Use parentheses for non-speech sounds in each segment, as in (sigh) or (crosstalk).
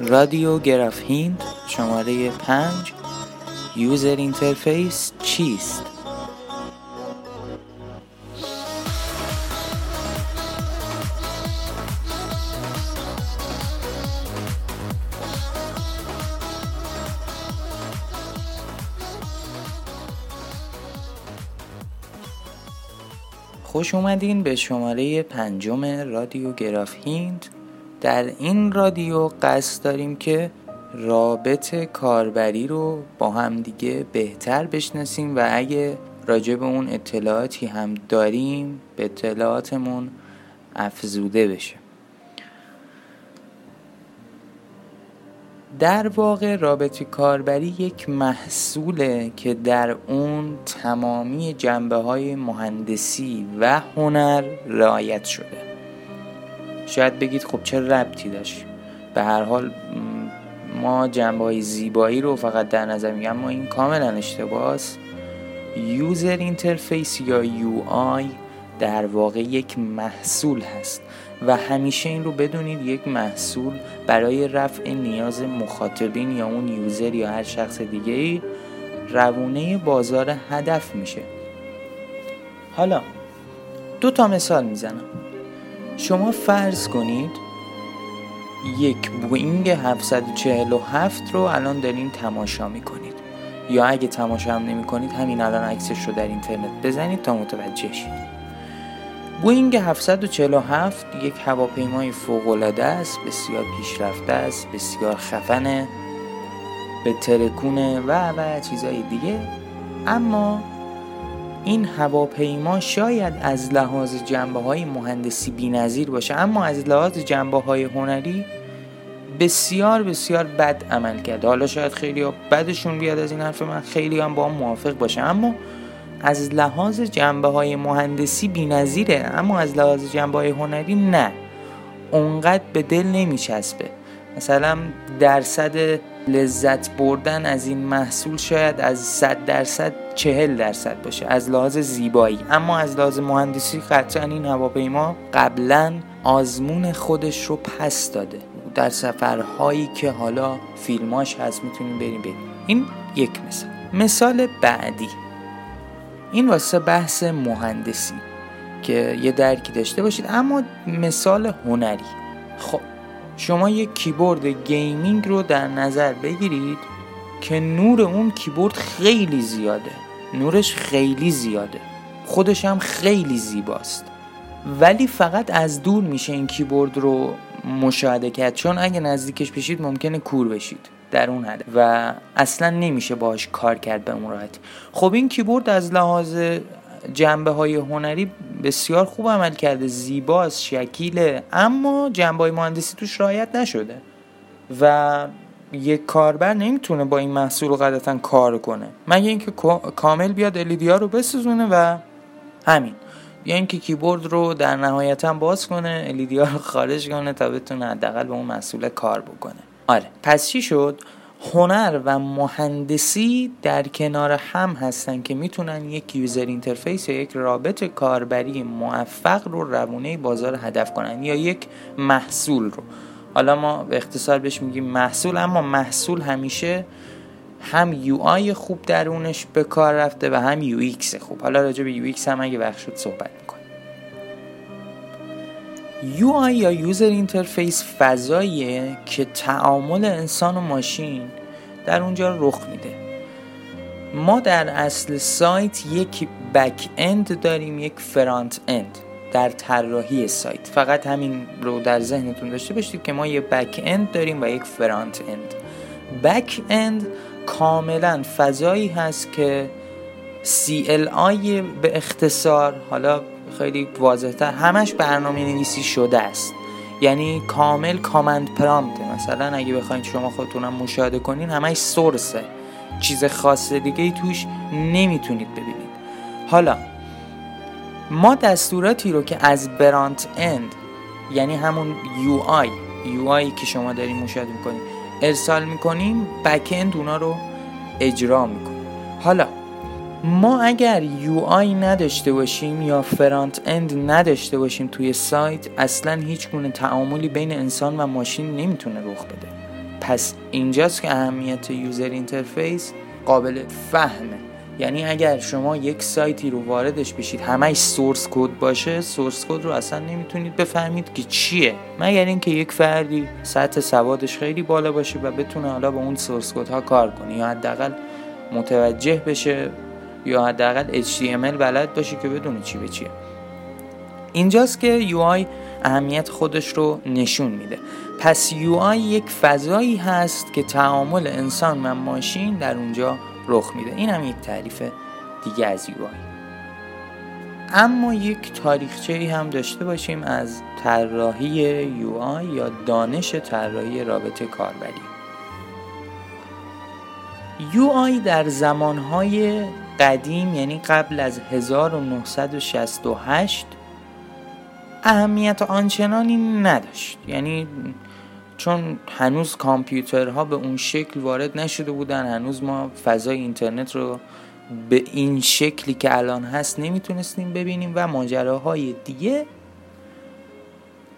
رادیو گراف هیند شماره پنج user interface چیست؟ خوش اومدین به شماره پنجم رادیو گراف هیند در این رادیو قصد داریم که رابط کاربری رو با هم دیگه بهتر بشناسیم و اگه راجع به اون اطلاعاتی هم داریم به اطلاعاتمون افزوده بشه. در واقع رابط کاربری یک محصوله که در اون تمامی جنبه های مهندسی و هنر رعایت شده. شاید بگید خب چه ربطی داشت؟ به هر حال ما جنبه های زیبایی رو فقط در نظر می‌گیریم اما این کاملا اشتباه user interface یا UI در واقع یک محصول هست و همیشه این رو بدونید یک محصول برای رفع نیاز مخاطبین یا اون user یا هر شخص دیگه ای روونه بازار هدف میشه. حالا دو تا مثال می‌زنم. شما فرض کنید یک بوینگ 747 رو الان دارین تماشا می‌کنید. یا اگه تماشا هم نمی کنید همین الان عکسش رو در اینترنت بزنید تا متوجه شید. بوینگ 747 یک هواپیمای فوق‌العاده است بسیار پیشرفته است بسیار خفنه بترکونه و و چیزهای دیگه. اما این هواپیما شاید از لحاظ جنبه های مهندسی بینظیر باشه اما از لحاظ جنبه های هنری بسیار بسیار بد عمل کرد حالا شاید خیلی بدشون بیاد از این حرف من خیلی هم با هم موافق باشه اما از لحاظ جنبه های مهندسی بی نظیره اما از لحاظ جنبه های هنری نه. اونقدر به دل نمیچسبه. مثلا درصد لذت بردن از این محصول شاید از 100 درصد 40 درصد باشه از لحاظ زیبایی. اما از لحاظ مهندسی قطعا این هواپیما قبلا آزمون خودش رو پس داده. در سفرهایی که حالا فیلماش هست می‌تونیم بریم بریم این یک مثال. مثال بعدی. این واسه بحث مهندسی که یه درکی داشته باشید اما مثال هنری. خب شما یک کیبورد gaming رو در نظر بگیرید که نور اون کیبورد خیلی زیاده. نورش خیلی زیاده. خودش هم خیلی زیباست. ولی فقط از دور میشه این کیبورد رو مشاهده کرد. چون اگه نزدیکش بشید ممکنه کور بشید در اون حد. و اصلا نمیشه باهاش کار کرد به اون راحتی. خب این کیبورد از لحاظ جنبه های هنری بسیار خوب عمل کرده زیباست شکیله اما جنبه های مهندسی توش رعایت نشده و یک کاربر نمی‌تونه با این محصول قاعدتا کار کنه. مگه اینکه کامل بیاد LED یا رو بسوزونه و همین. یا اینکه کیبورد رو در نهایتا باز کنه LED یا رو خارج کنه تا بتونه حداقل به اون محصول کار بکنه. آره. پس چی شد؟ هنر و مهندسی در کنار هم هستن که می‌تونن یک user interface یا یک رابط کاربری موفق رو روونه بازار هدف کنن یا یک محصول رو. حالا ما به اختصار بهش میگیم محصول اما محصول همیشه هم UI خوب درونش به کار رفته و هم UX خوب. حالا راجع به UX هم اگه وقت شد صحبت می‌کنیم. UI یا user interface فضاییه که تعامل انسان و ماشین در اونجا رخ میده. ما در اصل سایت یک back end داریم یک front end در طراحی سایت. فقط همین رو در ذهنتون داشته باشید که ما یک بک اند داریم و یک فرانت اند بک اند کاملا فضایی هست که CLI به اختصار حالا خیلی واضحتر. همش برنامه نویسی شده است. یعنی کامل کامند پرامپته مثلا اگه بخواید شما خودتونم مشاهده کنین همش سورسه چیز خاص دیگه ای توش نمی‌تونید ببینید. حالا ما دستوراتی رو که از front end یعنی همون UI UI که شما دارین مشاهده می‌کنید ارسال می‌کنیم back end اونا رو اجرا می‌کنیم. حالا ما اگر UI نداشته باشیم یا front end نداشته باشیم توی سایت اصلا هیچ گونه تعاملی بین انسان و ماشین نمی‌تونه رخ بده. پس اینجاست که اهمیت user interface قابل فهمه. یعنی اگر شما یک سایتی رو واردش بشید همش source code باشه source code رو اصلا نمی‌تونید بفهمید که چیه. مگر اینکه یک فردی سطح سوادش خیلی بالا باشه و بتونه حالا با اون source code ها کار کنه یا حداقل متوجه بشه یا حداقل HTML بلد باشه که بدونه چی به چیه. اینجاست که UI اهمیت خودش رو نشون میده. پس UI یک فضایی هست که تعامل انسان و ماشین در اونجا رخ میده. این هم یک تعریف دیگه از UI اما یک تاریخچه هم داشته باشیم از طراحی UI یا دانش طراحی رابطه کاربری. UI در زمانهای قدیم یعنی قبل از 1968 اهمیت آنچنانی نداشت. یعنی چون هنوز کامپیوترها به اون شکل وارد نشده بودن هنوز ما فضای اینترنت رو به این شکلی که الان هست نمی‌تونستیم ببینیم و ماجراهای دیگه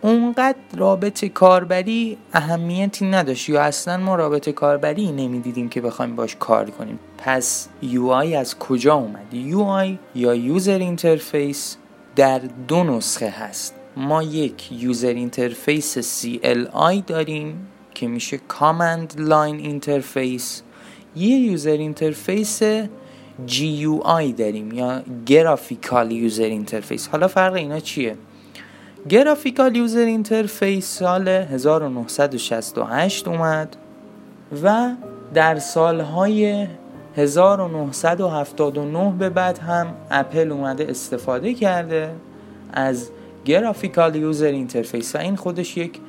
اونقدر رابط کاربری اهمیتی نداشت. یا اصلا ما رابط کاربری نمی‌دیدیم که بخوایم باش کار کنیم. پس UI از کجا اومد؟ UI یا user interface در دو نسخه هست. ما یک user interface CLI داریم که میشه command line interface یه user interface GUI داریم یا graphical user interface حالا فرق اینا چیه؟ graphical user interface سال 1968 اومد و در سالهای 1979 به بعد هم اپل اومده استفاده کرده از graphical user interface و این خودش یک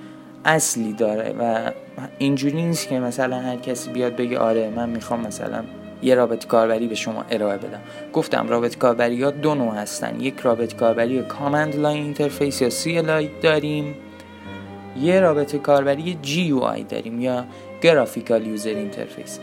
اصلی داره و اینجوری نیست که مثلا هر کسی بیاد بگه آره من می‌خوام مثلا یه رابط کاربری به شما ارائه بدم. گفتم رابط کاربری ها دو نوع هستن. یک رابط کاربری command line interface یا CLI داریم. یه رابط کاربری GUI داریم یا graphical user interface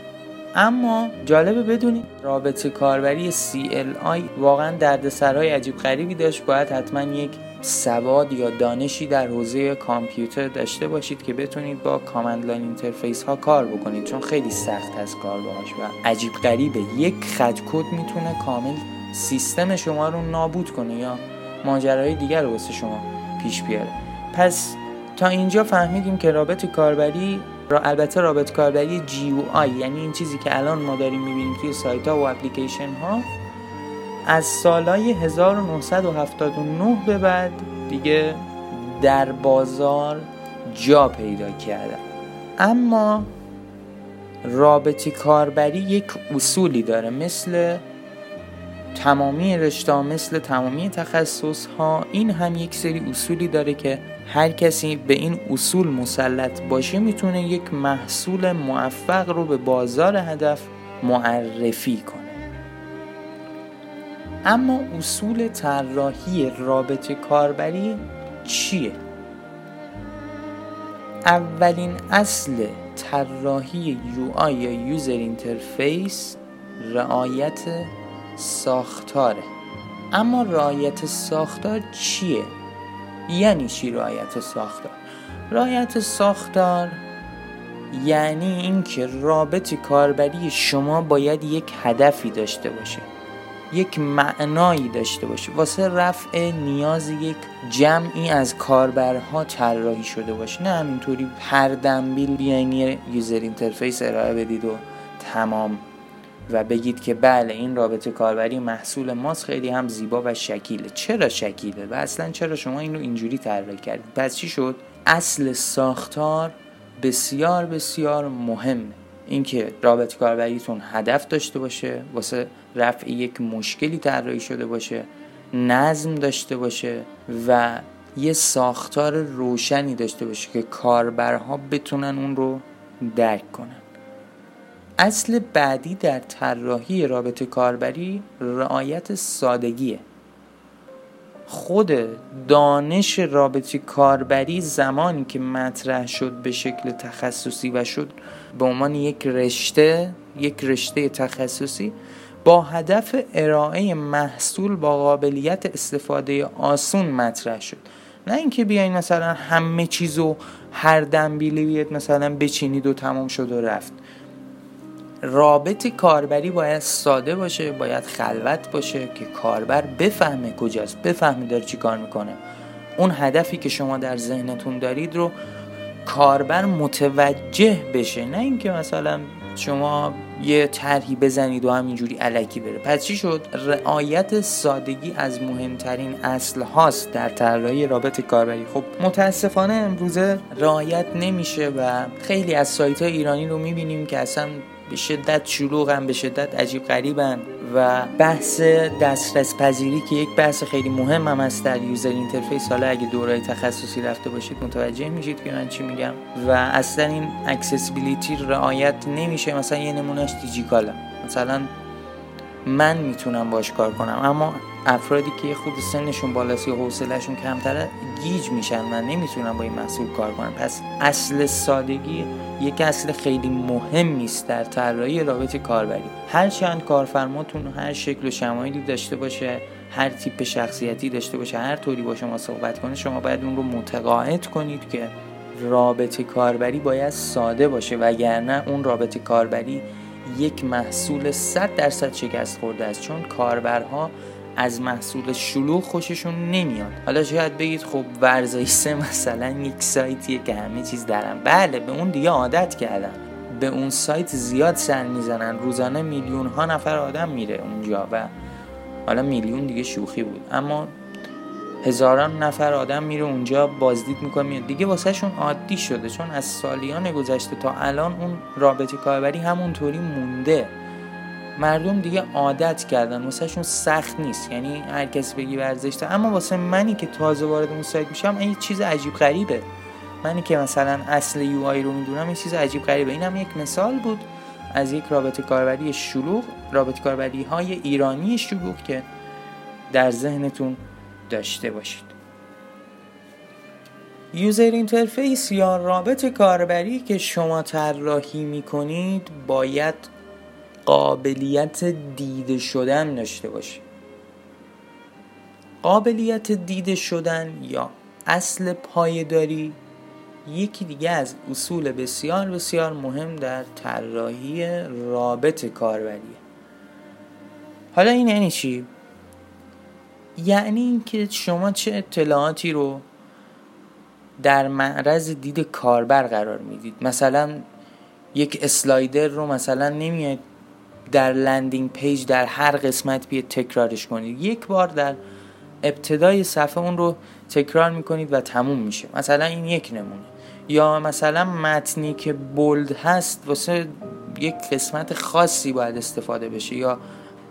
اما جالبه بدونید رابط کاربری CLI واقعا دردسرهای عجیب غریبی داشت. باید حتما یک سواد یا دانشی در حوزه کامپیوتر داشته باشید که بتونید با command line interface ها کار بکنید چون خیلی سخته کار باهاش و عجیب غریبه. یک خط کد می‌تونه کامل سیستم شما رو نابود کنه یا ماجرای دیگر رو واسه شما پیش بیاره. پس تا اینجا فهمیدیم که رابط کاربری را البته رابط کاربری GUI یعنی این چیزی که الان ما داریم می‌بینیم توی سایت ها و اپلیکیشن ها از سالهای 1979 به بعد دیگه در بازار جا پیدا کرده اما رابطی کاربری یک اصولی داره مثل تمامی رشته مثل تمامی تخصص ها این هم یک سری اصولی داره که هر کسی به این اصول مسلط باشه می‌تونه یک محصول موفق رو به بازار هدف معرفی کنه. اما اصول طراحی رابط کاربری چیه؟ اولین اصل طراحی UI یا user interface رعایت ساختاره. اما رعایت ساختار چیه؟ یعنی چی رعایت ساختار؟ رعایت ساختار یعنی اینکه رابط کاربری شما باید یک هدفی داشته باشه. یک معنایی داشته باشه. واسه رفع نیاز یک جمعی از کاربرها طراحی شده باشه. نه همینطوری هردمبیل بیاین user interface ارائه بدید و تمام. و بگید که بله این رابط کاربری محصول ماست خیلی هم زیبا و شکیله. چرا شکیله؟ و اصلا چرا شما این رو اینجوری طراحی کردید؟ پس چی شد؟ اصل ساختار بسیار بسیار مهمه. اینکه رابط کاربریتون هدف داشته باشه واسه رفع یک مشکلی طراحی شده باشه نظم داشته باشه و یه ساختار روشنی داشته باشه که کاربرها بتونن اون رو درک کنن. اصل بعدی در طراحی رابطه کاربری رعایت سادگیه. خود دانش رابطه کاربری زمانی که مطرح شد به شکل تخصصی و شد به عنوان یک رشته یک رشته تخصصی با هدف ارائه محصول با قابلیت استفاده آسون مطرح شد. نه اینکه بیاین مثلا همه چیزو هر دنبیلی بیاد مثلا بچینید و تمام شد و رفت. رابط کاربری باید ساده باشه باید خلوت باشه که کاربر بفهمه کجاست بفهمه داره چی کار می‌کنه. اون هدفی که شما در ذهنتون دارید رو کاربر متوجه بشه نه اینکه مثلا شما یه طرحی بزنید و همینجوری علکی بره. پس چی شد؟ رعایت سادگی از مهمترین اصل هاست در طراحی رابط کاربری. خب متاسفانه امروزه رعایت نمیشه و خیلی از سایت های ایرانی رو می‌بینیم که اصلا به شدت شلوغن به شدت عجیب غریبن و بحث دسترس پذیری که یک بحث خیلی مهم هم است در user interface. حالا اگه دورای تخصصی رفته باشید متوجه میشید که من چی میگم. و اصلا این accessibility رعایت نمیشه. مثلا یه نمونهش دیجی‌کالائه. مثلا من می‌تونم باش کار کنم. اما افرادی که خود سنشون بالاست یا حوصلهشون کمتره گیج میشن. و نمی‌تونن با این محصول کار کنن پس اصل سادگی یک اصل خیلی مهم است در طراحی رابط کاربری. هر چند کارفرماتون هر شکل و شمایلی داشته باشه هر تیپ شخصیتی داشته باشه هر طوری با شما صحبت کنه شما باید اون رو متقاعد کنید که رابط کاربری باید ساده باشه. وگرنه اون رابط کاربری یک محصول 100 درصد شکست خورده است. چون کاربرها از محصول شلوغ خوششون نمیاد. حالا شاید بگید خب ورزایسه (laughs) مثلا یک سایتیه که همه چیز دارن بله به اون دیگه عادت کردن. به اون سایت زیاد سر می‌زنن. روزانه میلیون ها نفر آدم میره اونجا و حالا میلیون دیگه شوخی بود. اما هزاران نفر آدم میره اونجا بازدید می‌کنه دیگه واسهشون عادی شده. چون از سالیان گذشته تا الان اون رابطه کاربری همونطوری مونده. مردم دیگه عادت کردن. واسهشون سخت نیست. یعنی هر کسی بگی ورزش. اما واسه منی که تازه وارد اون سایت میشم این چیز عجیب غریبه. منی که مثلا اصل یو آی رو می‌دونم این چیز عجیب غریبه. اینم یک مثال بود از یک رابط کاربری شلوغ رابط کاربری های ایرانی شلوغ که در ذهنتون داشته باشید. user interface یا رابط کاربری که شما طراحی می‌کنید باید قابلیت دیده شدن داشته باشید قابلیت دیده شدن یا اصل پایداری یکی دیگه از اصول بسیار بسیار مهم در طراحی رابط کاربریه حالا این یعنی چی؟ یعنی اینکه شما چه اطلاعاتی رو در معرض دید کاربر قرار می‌دید. مثلا یک slider رو مثلا نمیاد در landing page در هر قسمت بیاد تکرارش کنید. یک بار در ابتدای صفحه اون رو تکرار می‌کنید و تموم میشه. مثلا این یک نمونه. یا مثلا متنی که bold هست واسه یک قسمت خاصی باید استفاده بشه. یا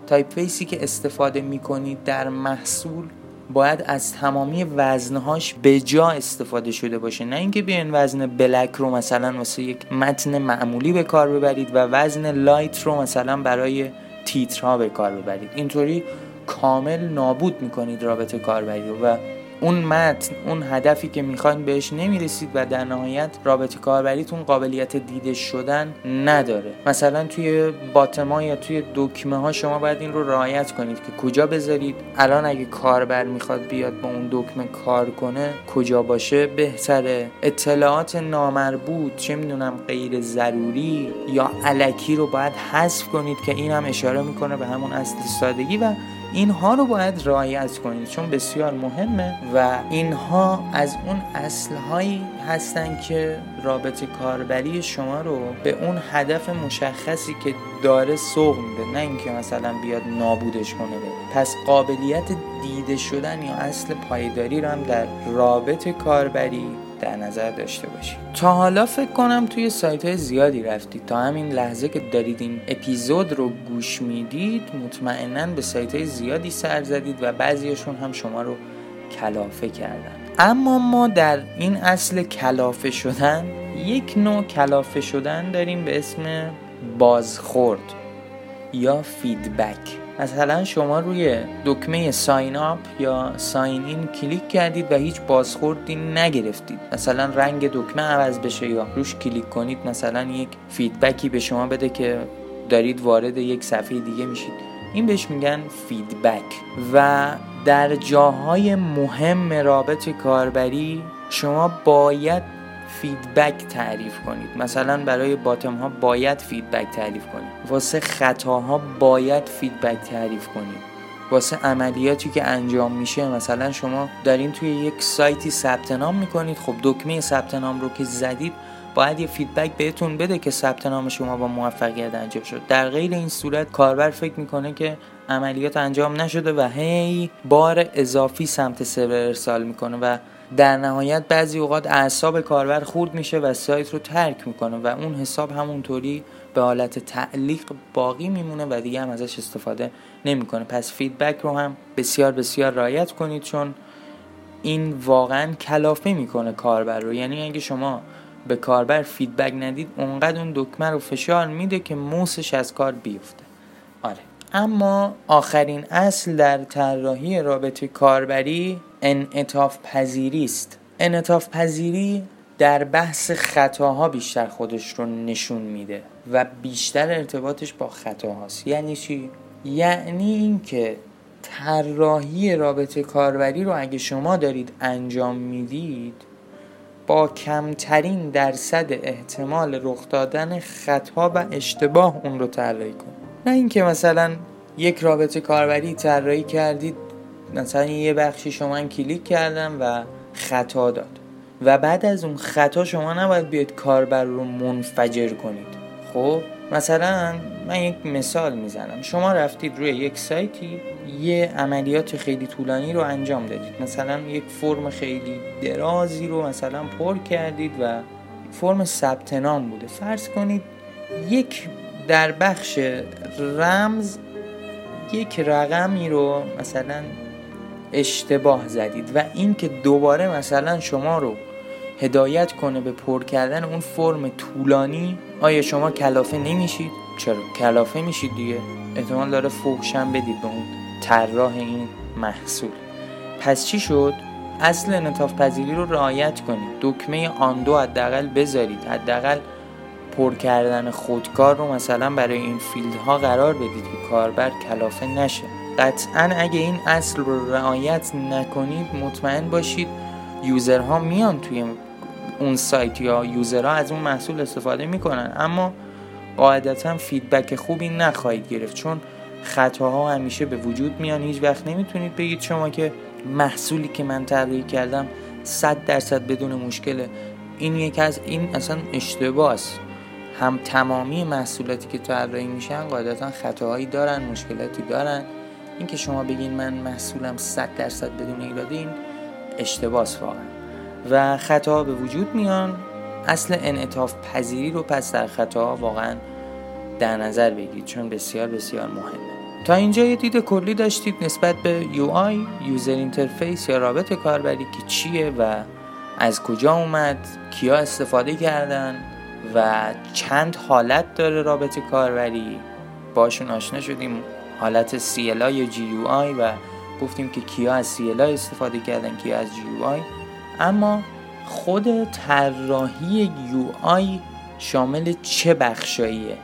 typeface ی که استفاده می‌کنید در محصول باید از تمامی وزنهاش به جا استفاده شده باشه. نه اینکه بیاین وزن black رو مثلا واسه یک متن معمولی به کار ببرید و وزن light رو مثلا برای تیترها به کار ببرید. اینطوری کامل نابود می‌کنید رابطه کاربری و اون متن اون هدفی که می‌خواین بهش نمی‌رسید و در نهایت رابطه کاربریتون قابلیت دیده شدن نداره. مثلا توی باتما یا توی دکمه ها شما باید این رو رعایت کنید که کجا بذارید. الان اگه کاربر می‌خواد بیاد با اون دکمه کار کنه کجا باشه؟ بهتره. اطلاعات نامربوط چه می‌دونم غیر ضروری یا علکی رو باید حذف کنید که این هم اشاره می‌کنه به همون اصل سادگی و اینها رو باید رعایت کنید چون بسیار مهمه و اینها از اون اصلهایی هستن که رابطه کاربری شما رو به اون هدف مشخصی که داره سوق میده نه اینکه مثلا بیاد نابودش کنه پس قابلیت دیده شدن یا اصل پایداری رو هم در رابطه کاربری در نظر داشته باشید تا حالا فکر کنم توی سایت های زیادی رفتید. تا همین لحظه که دارید این اپیزود رو گوش می‌دید مطمئنا به سایت های زیادی سر زدید و بعضیشون هم شما رو کلافه کردن. اما ما در این اصل کلافه شدن یک نوع کلافه شدن داریم به اسم بازخورد یا feedback. مثلا شما روی دکمه sign up یا sign in کلیک کردید و هیچ بازخوردی نگرفتید. مثلا رنگ دکمه عوض بشه یا روش کلیک کنید مثلا یک feedback ی به شما بده که دارید وارد یک صفحه دیگه میشید. این بهش میگن feedback و در جاهای مهم رابط کاربری شما باید feedback تعریف کنید. مثلا برای button ها باید feedback تعریف کنید. واسه خطاها باید feedback تعریف کنید. واسه عملیاتی که انجام میشه مثلا شما دارین توی یک سایتی ثبت نام می‌کنید. خب دکمه ثبت نام رو که زدید باید یه feedback بهتون بده که ثبت نام شما با موفقیت انجام شد. در غیر این صورت کاربر فکر می‌کنه که عملیات انجام نشده و هی بار اضافی سمت سرور ارسال می‌کنه و در نهایت بعضی اوقات اعصاب کاربر خورد میشه و سایت رو ترک می‌کنه و اون حساب همونطوری به حالت تعلیق باقی میمونه و دیگه هم ازش استفاده نمی‌کنه. پس feedback رو هم بسیار بسیار رعایت کنید چون این واقعا کلافه می‌کنه کاربر رو. یعنی اگه شما به کاربر feedback ندید اونقدر اون دکمه رو فشار میده که موسش از کار بیفته. آره. اما آخرین اصل در طراحی رابطه کاربری انعطاف پذیری است. انعطاف پذیری در بحث خطاها بیشتر خودش رو نشون میده و بیشتر ارتباطش با خطاهاست. یعنی چی؟ یعنی اینکه طراحی رابطه کاربری رو اگه شما دارید انجام می‌دید با کمترین درصد احتمال رخ دادن خطا و اشتباه اون رو طراحی کنید نه اینکه مثلا یک رابطه کاربری طراحی کردید مثلا یه بخشی شما کلیک کردم و خطا داد. و بعد از اون خطا شما نباید بیاید کاربر رو منفجر کنید. خب؟ مثلا من یک مثال می‌زنم. شما رفتید روی یک سایتی یه عملیات خیلی طولانی رو انجام دادید. مثلا یک فرم خیلی درازی رو مثلا پر کردید و فرم ثبت نام بوده. فرض کنید یک در بخش رمز یک رقمی رو مثلا اشتباه زدید و اینکه دوباره مثلا شما رو هدایت کنه به پر کردن اون فرم طولانی آیا شما کلافه نمیشید؟ چرا؟ کلافه میشید دیگه. احتمال داره فوشم بدید به اون طراح این محصول. پس چی شد؟ اصل انعطاف پذیری رو رعایت کنید. دکمه undo حداقل بذارید. حداقل پر کردن خودکار رو مثلا برای این field ها قرار بدید که کاربر کلافه نشه. قطعا اگه این اصل رو رعایت نکنید مطمئن باشید user ها میان توی اون سایت یا user ها از اون محصول استفاده می‌کنن. اما قاعدتا feedback خوبی نخواهید گرفت چون خطاها همیشه به وجود میان. هیچ وقت نمی‌تونید بگید شما که محصولی که من طراحی کردم 100 درصد بدون مشکله این یک از این اصلا اشتباه است. هم تمامی محصولاتی که طراحی میشن قاعدتا خطاهایی دارن مشکلاتی دارن. اینکه شما بگین من محصولم 100 درصد بدون ایرادی این اشتباس واقعا. و خطا به وجود میان. اصل انعطاف پذیری رو پس در خطا واقعا در نظر بگیرید چون بسیار بسیار مهمه. تا اینجا یه دید کلی داشتید نسبت به UI user interface یا رابط کاربری که چیه و از کجا اومد کیا استفاده کردن و چند حالت داره رابط کاربری. باشون آشنا شدیم. حالت CLI یا GUI و گفتیم که کیا از CLI استفاده کردن کیا از GUI اما خود طراحی UI شامل چه بخشاییه؟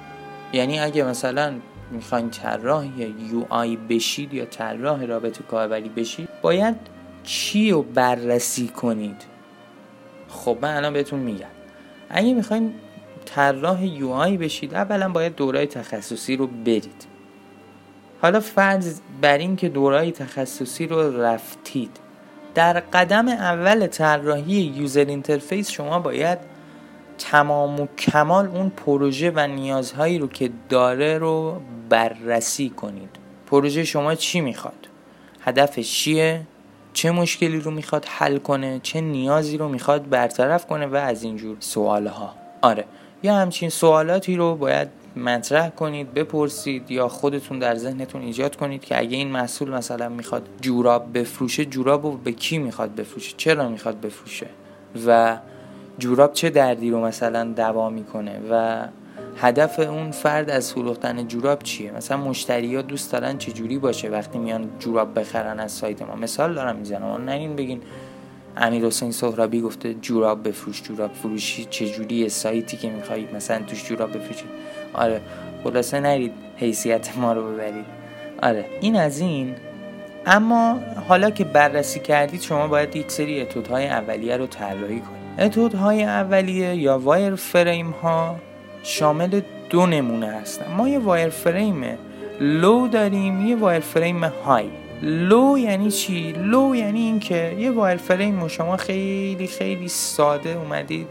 یعنی اگه مثلا می‌خواین طراح UI بشید یا طراح رابط کاربری بشید باید چی رو بررسی کنید؟ خب من الان بهتون میگم. اگه می‌خواین طراح UI بشید اولا باید دورای تخصصی رو برید. حالا فرض بر این که دورای تخصصی رو رفتید در قدم اول طراحی user interface شما باید تمام و کمال اون پروژه و نیازهایی رو که داره رو بررسی کنید. پروژه شما چی می‌خواد؟ هدفش چیه؟ چه مشکلی رو می‌خواد حل کنه؟ چه نیازی رو می‌خواد برطرف کنه؟ و از اینجور سوالها. آره یا همچین سوالاتی رو باید مطرح کنید بپرسید یا خودتون در ذهنتون ایجاد کنید که اگه این محصول مثلا می‌خواد جوراب بفروشه جوراب رو به کی می‌خواد بفروشه؟ چرا می‌خواد بفروشه؟ و جوراب چه دردی رو مثلا دوا می‌کنه؟ و هدف اون فرد از فروختن جوراب چیه؟ مثلا مشتری ها دوست دارن چه جوری باشه وقتی میان جوراب بخرن از سایت ما؟ مثال دارم می‌زنم. اون نین بگین امیر حسین سهرابی گفته جوراب بفروش جوراب فروشی چجوری سایتی که می‌خواهید مثلا توش جوراب بفروشید آره خلاصه نرید حیثیت ما رو ببرید. آره این از این. اما حالا که بررسی کردید شما باید یک سری اتودهای اولیه رو طراحی کنید. اتودهای اولیه یا wireframe ها شامل دو نمونه هستن. ما یه wireframe low داریم یه wireframe high. low یعنی چی؟ low یعنی اینکه یه wireframe شما خیلی خیلی ساده اومدید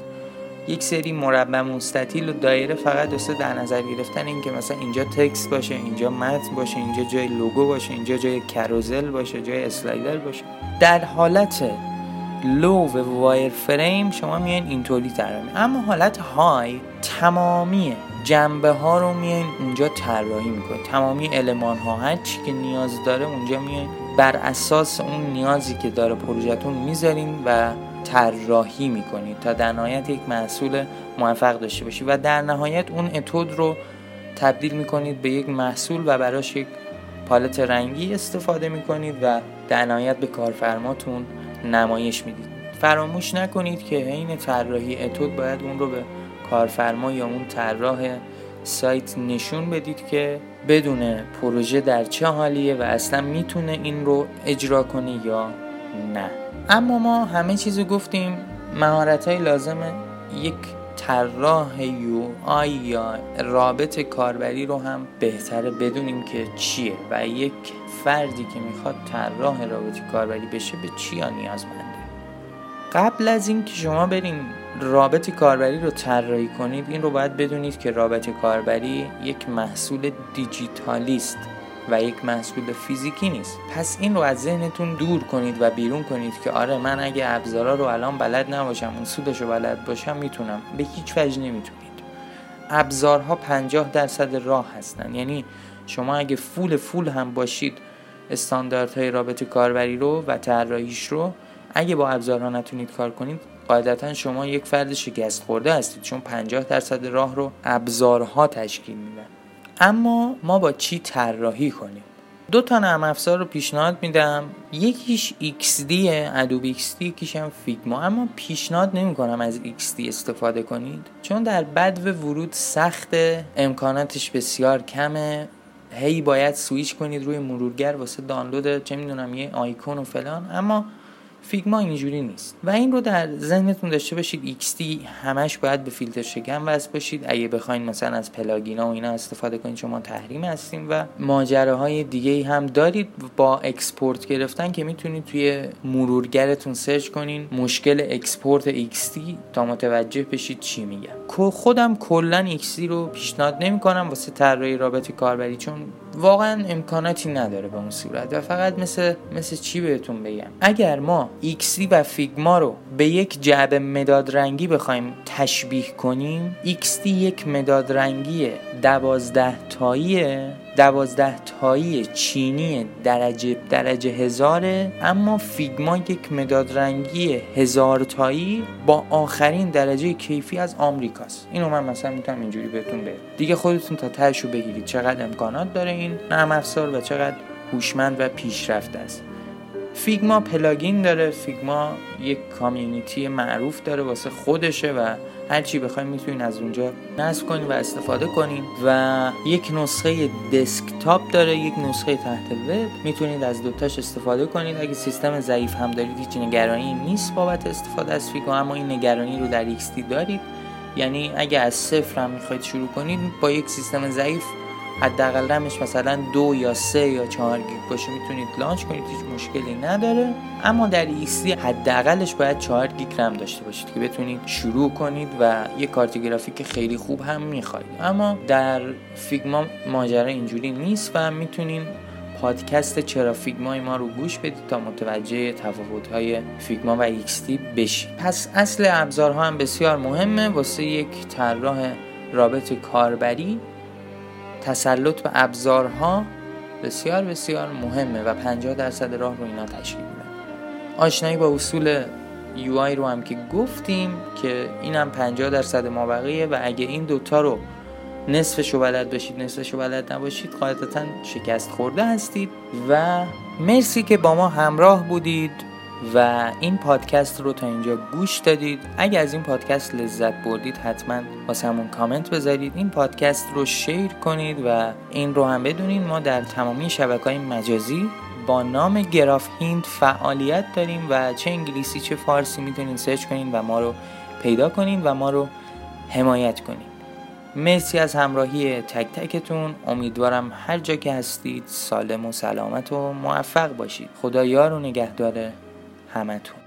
یک سری مربع مستطیل و دایره فقط دوسته در نظر گرفتن این که مثلا اینجا text باشه اینجا متن باشه اینجا جای لوگو باشه اینجا جای carousel باشه جای slider باشه. در حالت لو و وایر فریم شما میان اینطوری طراحی اما حالت های تمامی جنبه ها رو میان اونجا طراحی می‌کنید. تمامی المان ها هر چی که نیاز داره اونجا میان بر اساس اون نیازی که داره پروژهتون می‌ذارین و طراحی می‌کنید تا در نهایت یک محصول موفق داشته باشید و در نهایت اون اتود رو تبدیل می‌کنید به یک محصول و براش یک پالت رنگی استفاده می‌کنید و در نهایت به کارفرماتون نمایش می‌دید. فراموش نکنید که حین طراحی اتود باید اون رو به کارفرما یا اون طراح سایت نشون بدید که بدون پروژه در چه حالیه و اصلا می‌تونه این رو اجرا کنه یا نه. اما ما همه چیزو گفتیم مهارت های لازم یک طراح یو آی یا رابط کاربری رو هم بهتره بدونیم که چیه و یک فردی که می‌خواد طراح رابط کاربری بشه به چیا نیازمنده. قبل از اینکه شما برین رابط کاربری رو طراحی کنید این رو باید بدونید که رابط کاربری یک محصول دیجیتالیست و یک محصول فیزیکی نیست. پس این رو از ذهنتون دور کنید و بیرون کنید که آره من اگه ابزارا رو الان بلد نباشم اصولش رو بلد باشم می‌تونم. به هیچ وجه نمی‌تونید. ابزارها 50 درصد راه هستن. یعنی شما اگه فول فول هم باشید استانداردهای رابط کاربری رو و طراحیش رو اگه با ابزارها نتونید کار کنید قاعدتا شما یک فرد شکست خورده هستید. چون 50 درصد راه رو ابزارها تشکیل میدن. اما ما با چی طراحی کنیم؟ دو تا نرم افزار رو پیشنهاد میدم. یکیش XD ادوبی XD یکیش هم فیگما. اما پیشنهاد نمی کنم از XD استفاده کنید. چون در بد ورود سخت امکاناتش بسیار کمه. هی باید سویچ کنید روی مرورگر واسه دانلود چه می‌دونم یه آیکون و فلان. اما Figma اینجوری نیست. و این رو در ذهنتون داشته باشید. XD همش باید به فیلتر شکن وصل باشید. اگه بخواین مثلا از plugin ا و اینا استفاده کنید شما تحریم هستیم و ماجراهای دیگه هم دارید با export گرفتن که می‌تونید توی مرورگرتون search کنین مشکل export XD تا متوجه بشید چی میگم خودم کلا XD رو پیشنهاد نمی‌کنم واسه طراحی رابط کاربری چون واقعا امکاناتی نداره به اون صورت و فقط مثل مثل چی بهتون بگم؟ اگر ما XD و فیگما رو به یک جعبه مداد رنگی بخوایم تشبیه کنیم XD یک مداد رنگی دوازده تایی دوازده تایی چینی درجه درجه هزاره اما فیگما یک مداد رنگی هزار تایی با آخرین درجه کیفی از آمریکاست. اینو من مثلا می‌تونم اینجوری بهتون بگم. دیگه خودتون تا تهشو بگیرید. چقدر امکانات داره این؟ نرم افزار و چقدر هوشمند و پیشرفته است. فیگما پلاگین داره. فیگما یک کامیونیتی معروف داره واسه خودشه و هر چی بخواید می‌تونین از اونجا نصب کنین و استفاده کنین و یک نسخه دسکتاپ داره یک نسخه تحت وب. می‌تونید از دوتاش استفاده کنید اگه سیستم ضعیف هم دارید هیچ نگرانی نیست بابت استفاده از فیگما اما این نگرانی رو در XD دارید. یعنی اگه از صفر هم می‌خواید شروع کنید با یک سیستم ضعیف حداقل رمش مثلا دو یا سه یا چهار گیگ باشه می‌تونید launch کنید هیچ مشکلی نداره. اما در XD حداقلش باید 4 گیگ رم داشته باشید که بتونید شروع کنید و یه کارت گرافیک خیلی خوب هم می‌خواید. اما در Figma ماجرا اینجوری نیست و می‌تونین پادکست چرا Figma ی ما رو گوش بدید تا متوجه تفاوت های Figma و XD بشید. پس اصل ابزارها هم بسیار مهمه. واسه یک طراح رابط کاربری تسلط به ابزارها بسیار بسیار مهمه و 50 درصد راه رو اینا تشکیل میدن. آشنایی با اصول UI رو هم که گفتیم که اینم 50 درصد ما بقیه و اگه این دوتا رو نصفش رو بلد باشید نصفش رو بلد نباشید قاعدتا شکست خورده هستید و مرسی که با ما همراه بودید. و این پادکست رو تا اینجا گوش دادید. اگر از این پادکست لذت بردید حتما واسه کامنت بذارید. این پادکست رو شیر کنید و این رو هم بدونید. ما در تمامی شبکه های مجازی با نام گراف هیند فعالیت داریم و چه انگلیسی چه فارسی می‌تونین سرچ کنین و ما رو پیدا کنین و ما رو حمایت کنین مرسی از همراهی تک تکتون. امیدوارم هر جا که هستید سالم و سلامت و موفق باشید. خدا یار و نگهدار همتون.